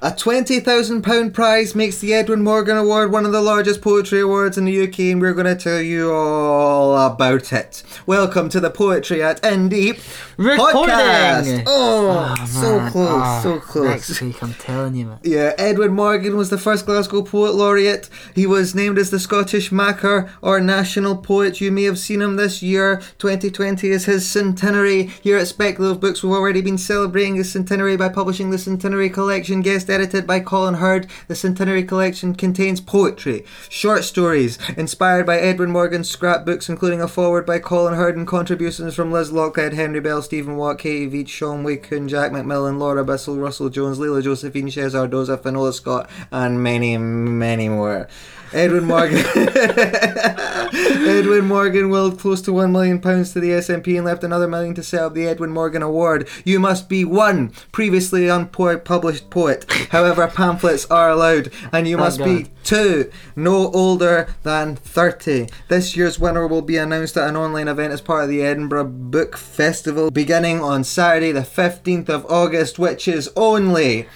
A £20,000 prize makes the Edwin Morgan Award one of the largest poetry awards in the UK, and we're going to tell you all about it. Welcome to the Poetry at ND Recording! podcast. Oh, Oh, so man. close, Oh, so ah, close. Next week, I'm telling you, man. Yeah, Edwin Morgan was the first Glasgow Poet Laureate. He was named as the Scottish Makar or National Poet. You may have seen him this year. 2020 is his centenary. Here at Speculative Books, we've already been celebrating his centenary by publishing the Centenary Collection, guest edited by Colin Herd. The Centenary Collection contains poetry, short stories, inspired by Edwin Morgan's scrapbooks, including a foreword by Colin Herd and contributions from Liz Lochhead, Henry Bell, Stephen Watt, Katie Veach, Sean Wai Keung, Jack McMillan, Laura Bissell, Russell Jones, Leila Josephine, Shez Ardoza, Finola Scott, and many, many more. Edwin Morgan. Edwin Morgan willed close to one million pounds to the SNP and left another million to set up the Edwin Morgan Award. You must be one previously unpublished poet. However, pamphlets are allowed, and you Thank must be two, no older than 30. This year's winner will be announced at an online event as part of the Edinburgh Book Festival beginning on Saturday, the 15th of August, which is only.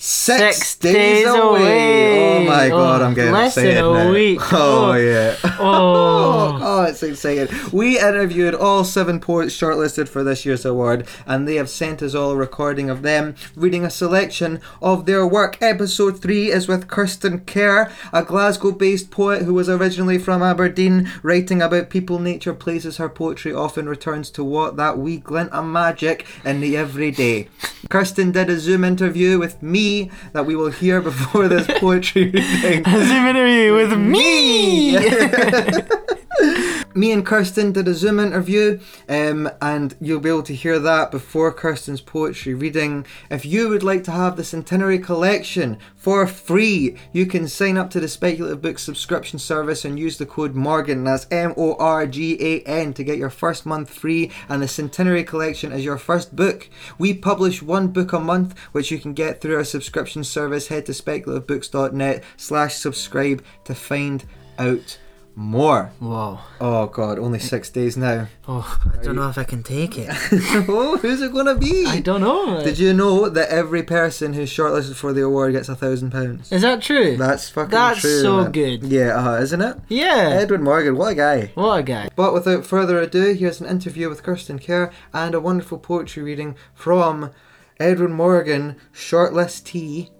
Six, Six days, days away. away. Oh my god, Oh, I'm getting less than excited a now. week. Oh, Oh. yeah. Oh. Oh, it's exciting. We interviewed all seven poets shortlisted for this year's award, and they have sent us all a recording of them reading a selection of their work. Episode 3 is with Kirsten Kerr, a Glasgow based poet who was originally from Aberdeen, writing about people, nature, places. Her poetry often returns to what that wee glint of magic in the everyday. Kirsten did a Zoom interview with me that we will hear before this poetry reading. Interview with me. Me and Kirsten did a Zoom interview, um, and you'll be able to hear that before Kirsten's poetry reading. If you would like to have the Centenary Collection for free, you can sign up to the Speculative Books subscription service and use the code Morgan, that's M O R G A N, to get your first month free, and the Centenary Collection is your first book. We publish one book a month, which you can get through our subscription service. Head to speculativebooks.net slash subscribe to find out more. Whoa. Oh god, only six days now. Oh, I don't know if I can take it. oh, who's it gonna be? I don't know. Did you know that every person who's shortlisted for the award gets a thousand pounds? Is that true? That's fucking That's true. so man. good. Yeah, uh, isn't it? yeah. Edward Morgan, what a guy. What a guy. But without further ado, here's an interview with Kirsten Kerr and a wonderful poetry reading from Edward Morgan, shortlistee,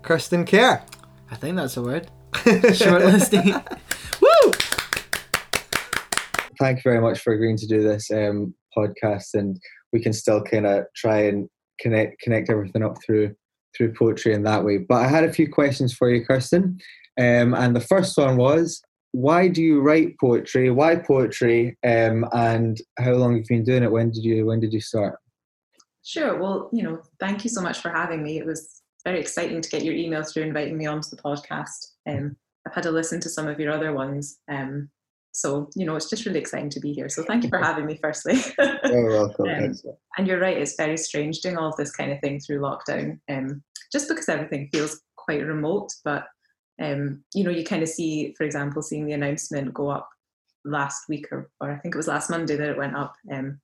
Kirsten Kerr. I think that's a word. Shortlisting. Thank you very much for agreeing to do this um, podcast, and we can still kind of try and connect connect everything up through through poetry in that way. But I had a few questions for you, Kirsten, um, and the first one was. Why do you write poetry? Why poetry? Um, and how long have you been doing it? When did you When did you start? Sure. Well, you know, thank you so much for having me. It was very exciting to get your email through inviting me onto the podcast. Um, I've had to listen to some of your other ones. Um, so, you know, it's just really exciting to be here. So thank you for having me, firstly. You're welcome. Um, and you're right, it's very strange doing all of this kind of thing through lockdown, um, just because everything feels quite remote. But, um, you know, you kind of see, for example, seeing the announcement go up last week, or, or I think it was last Monday that it went up. Um,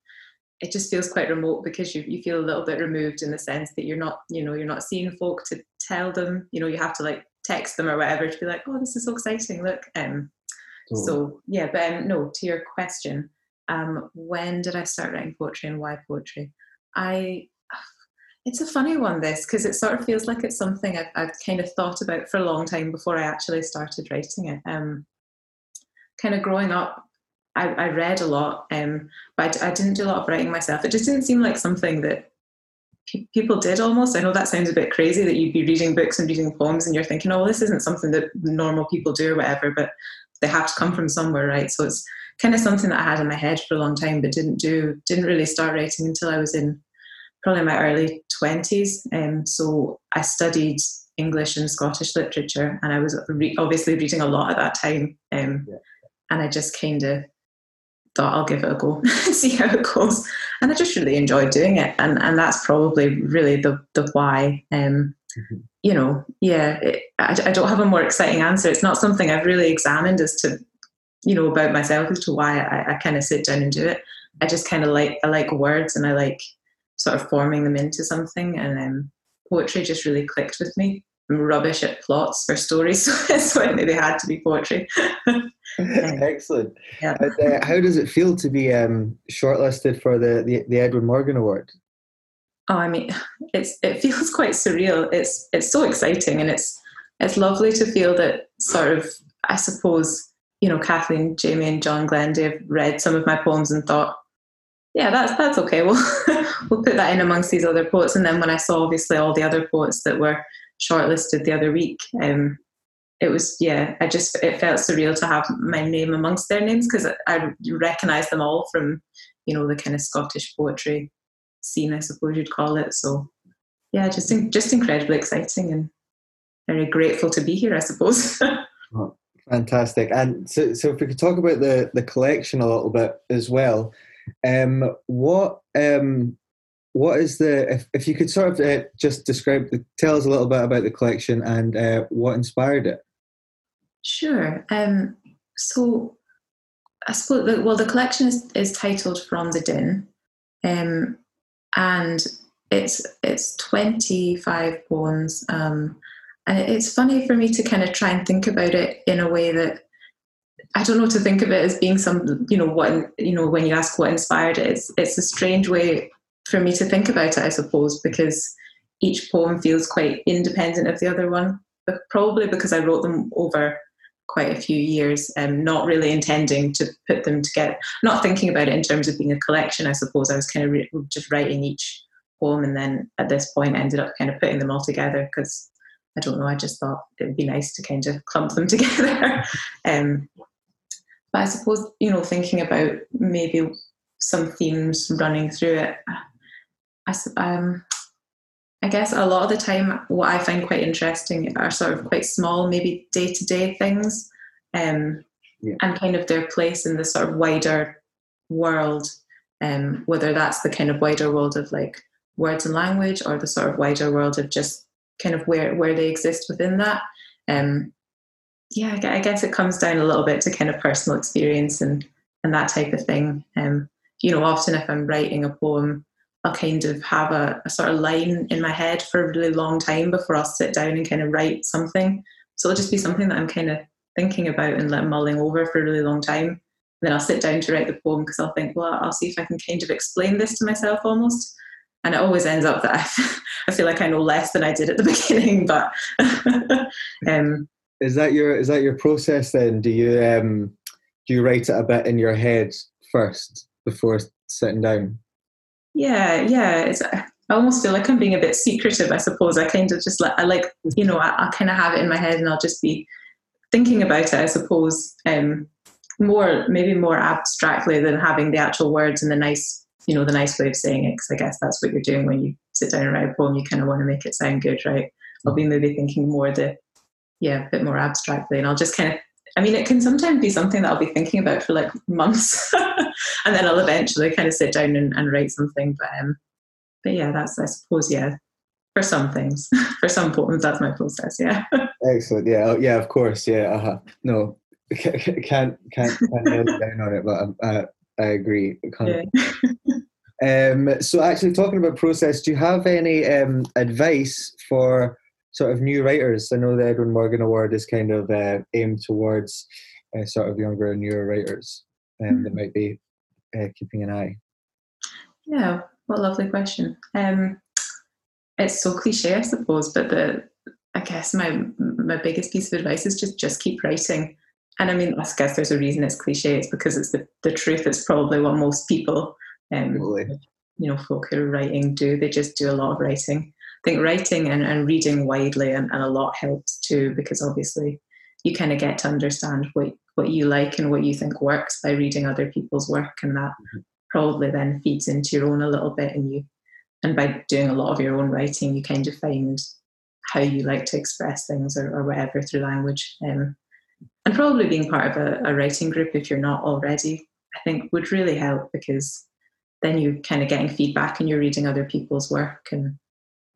it just feels quite remote because you, you feel a little bit removed in the sense that you're not, you know, you're not seeing folk to tell them, you know, you have to like text them or whatever to be like, oh, this is so exciting, look. Um, so yeah, but um, no, to your question, um, when did I start writing poetry and why poetry? I, it's a funny one this because it sort of feels like it's something I've, I've kind of thought about for a long time before I actually started writing it. Um, kind of growing up, I, I read a lot, um, but I, I didn't do a lot of writing myself. It just didn't seem like something that pe- people did almost. I know that sounds a bit crazy that you'd be reading books and reading poems and you're thinking, oh, this isn't something that normal people do or whatever, but they have to come from somewhere, right? So it's kind of something that I had in my head for a long time, but didn't do, didn't really start writing until I was in probably my early 20s. Um, so I studied English and Scottish literature, and I was re- obviously reading a lot at that time. Um, Yeah. And I just kind of thought I'll give it a go, see how it goes. And I just really enjoyed doing it, and and that's probably really the the why. Um. You know, yeah, it, I, I don't have a more exciting answer. It's not something I've really examined as to, you know, about myself as to why I, I kind of sit down and do it. I just kind of like I like words and I like sort of forming them into something, and um, poetry just really clicked with me. I'm rubbish at plots for stories, so it maybe had to be poetry. Excellent. Yeah. Uh, how does it feel to be um, shortlisted for the, the, the Edwin Morgan Award? Oh, I mean, it's it feels quite surreal. It's it's so exciting, and it's it's lovely to feel that sort of. I suppose you know Kathleen, Jamie, and John Glenday have read some of my poems and thought, yeah, that's that's okay. We'll we'll put that in amongst these other poets. And then when I saw obviously all the other poets that were shortlisted the other week, um, it was yeah, I just it felt surreal to have my name amongst their names because I, I them all from you know the kind of Scottish poetry scene, I suppose you'd call it. So yeah, just just incredibly exciting and very grateful to be here, I suppose. oh, fantastic! And so, so if we could talk about the the collection a little bit as well. Um, what um, what is the if, if you could sort of uh, just describe the, tell us a little bit about the collection and uh, what inspired it sure um, so i suppose the, well the collection is, is titled from the din um, and it's it's 25 poems um, and it's funny for me to kind of try and think about it in a way that I don't know to think of it as being some, you know, what you know when you ask what inspired it. It's it's a strange way for me to think about it, I suppose, because each poem feels quite independent of the other one. But probably because I wrote them over quite a few years, um, not really intending to put them together, not thinking about it in terms of being a collection. I suppose I was kind of re- just writing each poem, and then at this point ended up kind of putting them all together because I don't know. I just thought it would be nice to kind of clump them together. um, but I suppose, you know, thinking about maybe some themes running through it, I, um, I guess a lot of the time, what I find quite interesting are sort of quite small, maybe day to day things, um, yeah. and kind of their place in the sort of wider world, um, whether that's the kind of wider world of like words and language or the sort of wider world of just kind of where, where they exist within that. Um, yeah, I guess it comes down a little bit to kind of personal experience and and that type of thing. Um, you know, often if I'm writing a poem, I'll kind of have a, a, sort of line in my head for a really long time before I'll sit down and kind of write something. So it'll just be something that I'm kind of thinking about and like mulling over for a really long time. And then I'll sit down to write the poem because I'll think, well, I'll see if I can kind of explain this to myself almost. And it always ends up that I, I feel like I know less than I did at the beginning, but um, is that your is that your process then? Do you um do you write it a bit in your head first before sitting down? Yeah, yeah. It's I almost feel like I'm being a bit secretive. I suppose I kind of just like I like you know I, I kind of have it in my head and I'll just be thinking about it. I suppose um more maybe more abstractly than having the actual words and the nice you know the nice way of saying it because I guess that's what you're doing when you sit down and write a poem. You kind of want to make it sound good, right? I'll be maybe thinking more the yeah, a bit more abstractly. And I'll just kind of, I mean, it can sometimes be something that I'll be thinking about for like months, and then I'll eventually kind of sit down and, and write something. But um, but yeah, that's I suppose yeah, for some things, for some poems, that's my process. Yeah. Excellent. Yeah. Oh, yeah. Of course. Yeah. Uh-huh. No, can't can't can't nail down on it, but um, uh, I agree. Um, so actually, talking about process, do you have any um, advice for sort of new writers. I know the Edwin Morgan Award is kind of uh, aimed towards uh, sort of younger and newer writers um, mm. that might be uh, keeping an eye. Yeah, what a lovely question. Um, it's so cliche, I suppose, but the I guess my my biggest piece of advice is just just keep writing. And I mean, I guess there's a reason it's cliche. It's because it's the, the truth. It's probably what most people, um, you know, folk who are writing do. They just do a lot of writing. I think writing and, and reading widely and, and a lot helps too, because obviously you kind of get to understand what, what you like and what you think works by reading other people's work. And that mm-hmm. probably then feeds into your own a little bit. And you, and by doing a lot of your own writing, you kind of find how you like to express things or, or whatever through language. Um, and probably being part of a, a writing group, if you're not already, I think would really help because then you're kind of getting feedback and you're reading other people's work and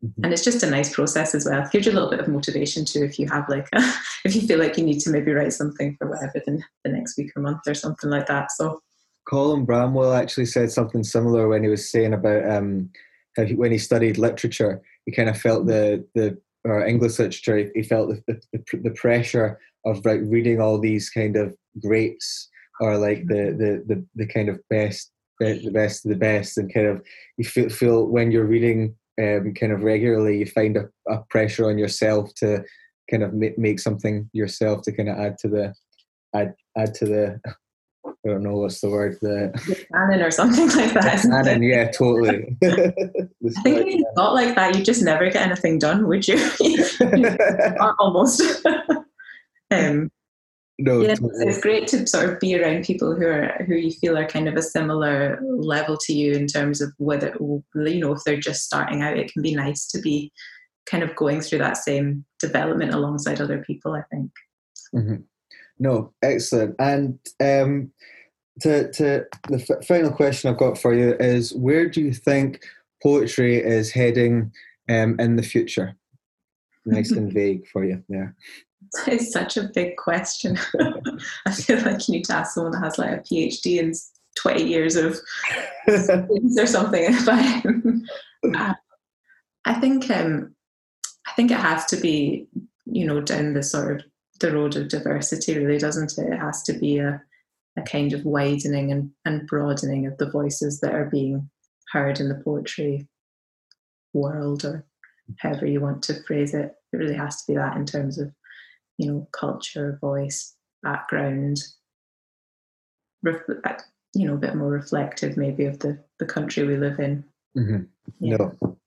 Mm-hmm. And it's just a nice process as well. Gives you a little bit of motivation too if you have like a, if you feel like you need to maybe write something for whatever the, the next week or month or something like that. So Colin Bramwell actually said something similar when he was saying about um, how he, when he studied literature, he kind of felt the the or English literature. He felt the the, the pressure of like reading all these kind of greats or like the the the, the kind of best the best of the best and kind of you feel, feel when you're reading um, kind of regularly you find a, a pressure on yourself to kind of make, make something yourself to kind of add to the add add to the I don't know what's the word the, the canon or something like that. Canon, yeah, totally. I think if you thought like that, you just never get anything done, would you? Almost. um, no, yeah, totally. it's great to sort of be around people who are who you feel are kind of a similar level to you in terms of whether you know if they're just starting out. It can be nice to be kind of going through that same development alongside other people. I think. Mm-hmm. No, excellent. And um, to to the f- final question I've got for you is: Where do you think poetry is heading um, in the future? Nice and vague for you there. It's such a big question. I feel like you need to ask someone that has like a PhD and 20 years of or something. But uh, I think um, I think it has to be, you know, down the sort of the road of diversity, really, doesn't it? It has to be a, a kind of widening and, and broadening of the voices that are being heard in the poetry world, or however you want to phrase it. It really has to be that in terms of you know, culture, voice, background, ref- you know, a bit more reflective maybe of the, the country we live in. Mm-hmm. Yeah. No,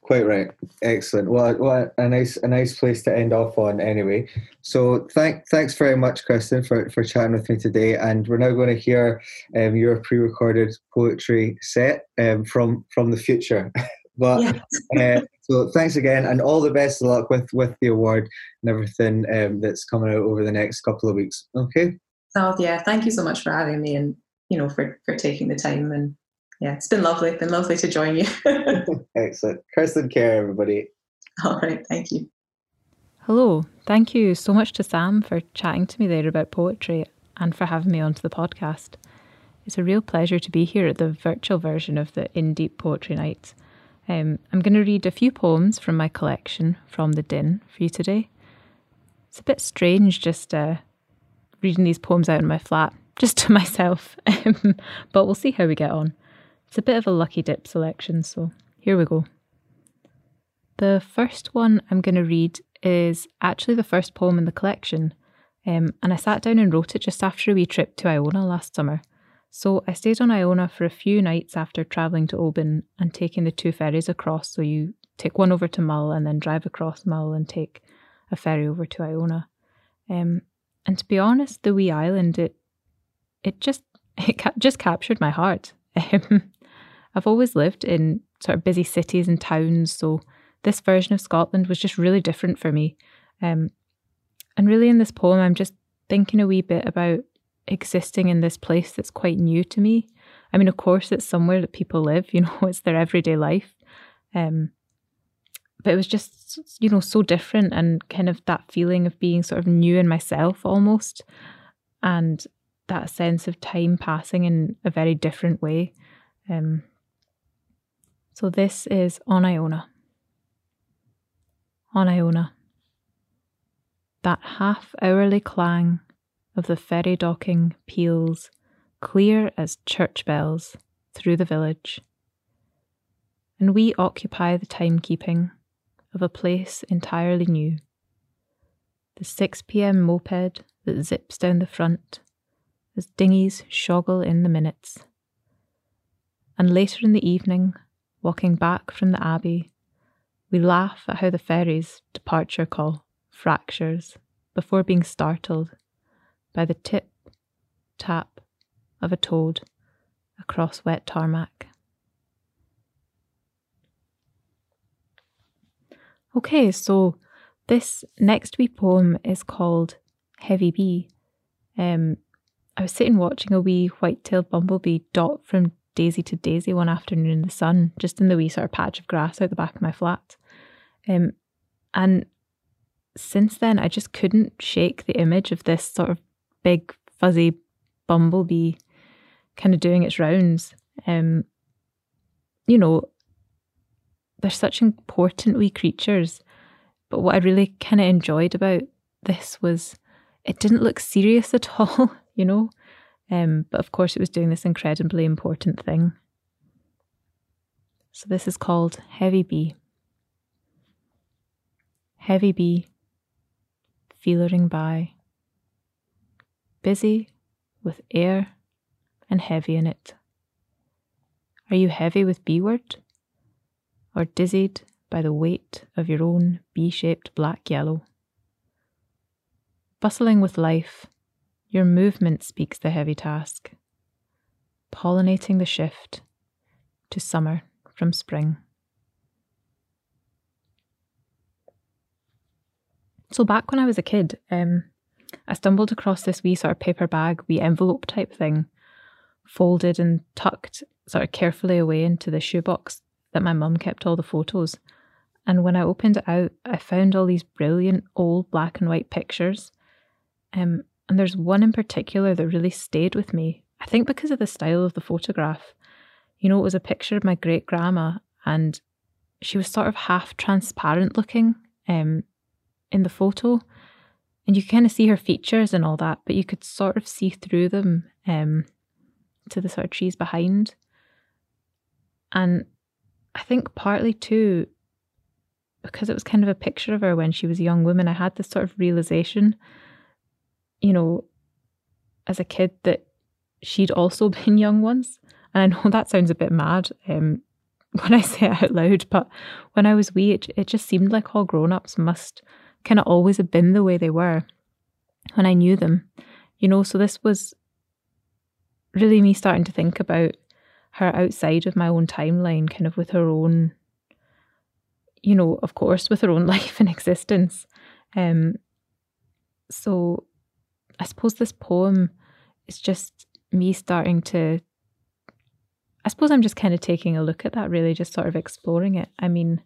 quite right. Excellent. Well, well, a nice, a nice place to end off on. Anyway, so thank, thanks very much, Kirsten, for for chatting with me today. And we're now going to hear um, your pre-recorded poetry set um, from from the future. but yeah. uh, so thanks again, and all the best of luck with with the award and everything um, that's coming out over the next couple of weeks. Okay. Oh yeah, thank you so much for having me, and you know for for taking the time and yeah, it's been lovely. It's been lovely to join you. Excellent. Kirsten Kerr, everybody. All right, thank you. Hello. Thank you so much to Sam for chatting to me there about poetry and for having me onto the podcast. It's a real pleasure to be here at the virtual version of the In Deep Poetry Nights. Um, I'm going to read a few poems from my collection from the Din for you today. It's a bit strange just uh, reading these poems out in my flat, just to myself, um, but we'll see how we get on. It's a bit of a lucky dip selection, so here we go. The first one I'm going to read is actually the first poem in the collection, um, and I sat down and wrote it just after a wee trip to Iona last summer. So I stayed on Iona for a few nights after travelling to Oban and taking the two ferries across. So you take one over to Mull and then drive across Mull and take a ferry over to Iona. Um, and to be honest, the wee island it it just it ca- just captured my heart. Um, I've always lived in sort of busy cities and towns, so this version of Scotland was just really different for me. Um, and really, in this poem, I'm just thinking a wee bit about existing in this place that's quite new to me. I mean, of course, it's somewhere that people live, you know, it's their everyday life. Um, but it was just, you know, so different and kind of that feeling of being sort of new in myself almost. And that sense of time passing in a very different way. Um, so this is on Iona. On Iona. That half hourly clang of the ferry docking peals, clear as church bells, through the village. And we occupy the timekeeping of a place entirely new. The 6 pm moped that zips down the front as dinghies shoggle in the minutes. And later in the evening, walking back from the Abbey, we laugh at how the ferry's departure call fractures before being startled by the tip tap of a toad across wet tarmac. Okay, so this next wee poem is called Heavy Bee. Um, I was sitting watching a wee white-tailed bumblebee dot from daisy to daisy one afternoon in the sun, just in the wee sort of patch of grass out the back of my flat. Um, and since then, I just couldn't shake the image of this sort of big fuzzy bumblebee kind of doing its rounds. Um, you know, they're such important wee creatures. But what I really kind of enjoyed about this was it didn't look serious at all, you know. Um, but of course, it was doing this incredibly important thing. So this is called Heavy Bee. Heavy Bee, feelering by, busy with air and heavy in it. Are you heavy with B word? Or dizzied by the weight of your own B shaped black yellow? Bustling with life, your movement speaks the heavy task, pollinating the shift to summer from spring. So, back when I was a kid, um, I stumbled across this wee sort of paper bag, wee envelope type thing, folded and tucked sort of carefully away into the shoebox that my mum kept all the photos. And when I opened it out, I found all these brilliant old black and white pictures. Um, and there's one in particular that really stayed with me. I think because of the style of the photograph. You know, it was a picture of my great grandma, and she was sort of half transparent looking um, in the photo. And you kind of see her features and all that, but you could sort of see through them um, to the sort of trees behind. And I think partly too, because it was kind of a picture of her when she was a young woman, I had this sort of realization you know, as a kid that she'd also been young once. And I know that sounds a bit mad um, when I say it out loud, but when I was wee, it, it just seemed like all grown ups must kind of always have been the way they were when I knew them. You know, so this was really me starting to think about her outside of my own timeline, kind of with her own, you know, of course, with her own life and existence. Um, so I suppose this poem is just me starting to. I suppose I'm just kind of taking a look at that, really, just sort of exploring it. I mean,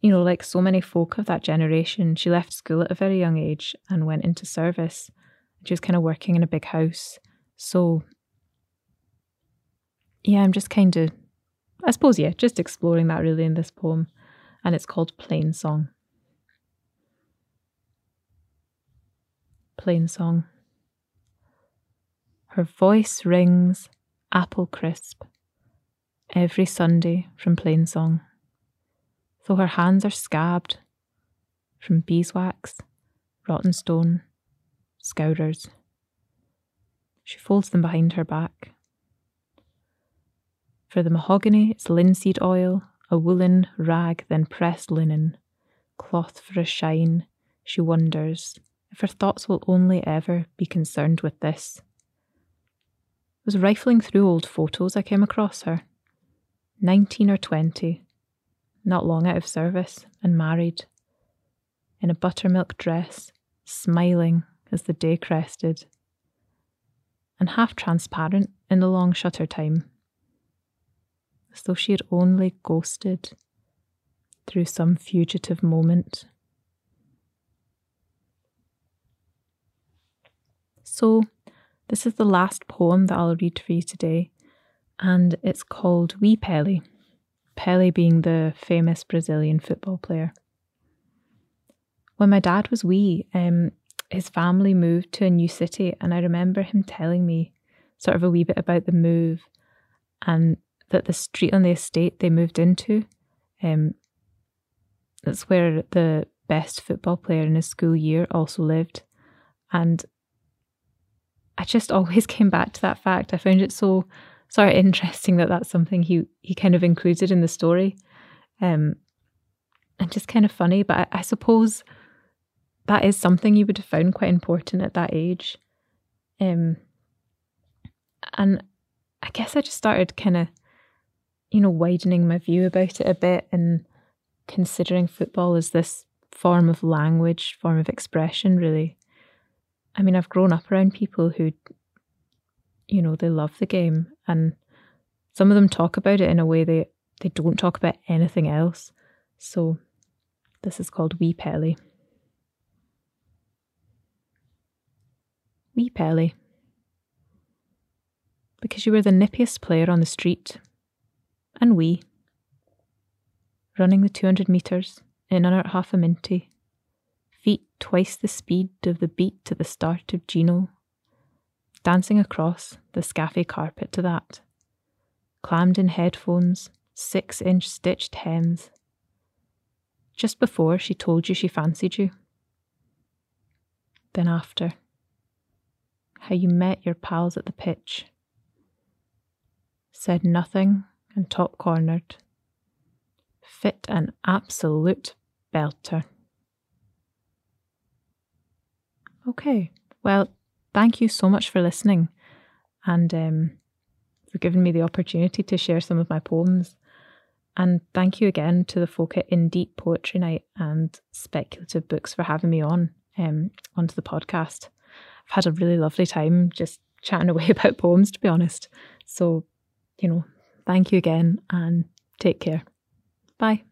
you know, like so many folk of that generation, she left school at a very young age and went into service. She was kind of working in a big house. So, yeah, I'm just kind of, I suppose, yeah, just exploring that really in this poem. And it's called Plain Song. plain song. Her voice rings apple crisp every Sunday from plain song, though her hands are scabbed from beeswax, rotten stone, scourers. She folds them behind her back. For the mahogany, it's linseed oil, a woolen rag, then pressed linen, cloth for a shine. She wonders if her thoughts will only ever be concerned with this. I was rifling through old photos, I came across her. Nineteen or twenty, not long out of service, and married. In a buttermilk dress, smiling as the day crested, and half transparent in the long shutter time, as though she had only ghosted through some fugitive moment. So, this is the last poem that I'll read for you today, and it's called Wee Pele. Pele being the famous Brazilian football player. When my dad was wee, um, his family moved to a new city, and I remember him telling me sort of a wee bit about the move and that the street on the estate they moved into, um, that's where the best football player in his school year also lived. And I just always came back to that fact. I found it so of interesting that that's something he he kind of included in the story, um, and just kind of funny. But I, I suppose that is something you would have found quite important at that age, um, and I guess I just started kind of, you know, widening my view about it a bit and considering football as this form of language, form of expression, really. I mean, I've grown up around people who, you know, they love the game, and some of them talk about it in a way they they don't talk about anything else. So, this is called Wee Pele. Wee Pele. Because you were the nippiest player on the street, and wee. running the 200 metres in under half a minty, feet twice the speed of the beat to the start of Geno, dancing across the scaffy carpet to that, clammed in headphones, six inch stitched hems. Just before she told you she fancied you. Then after, how you met your pals at the pitch, said nothing and top cornered, fit an absolute belter. Okay, well, thank you so much for listening and um, for giving me the opportunity to share some of my poems. And thank you again to the folk at In Deep Poetry Night and Speculative Books for having me on um, onto the podcast. I've had a really lovely time just chatting away about poems, to be honest. So, you know, thank you again and take care. Bye.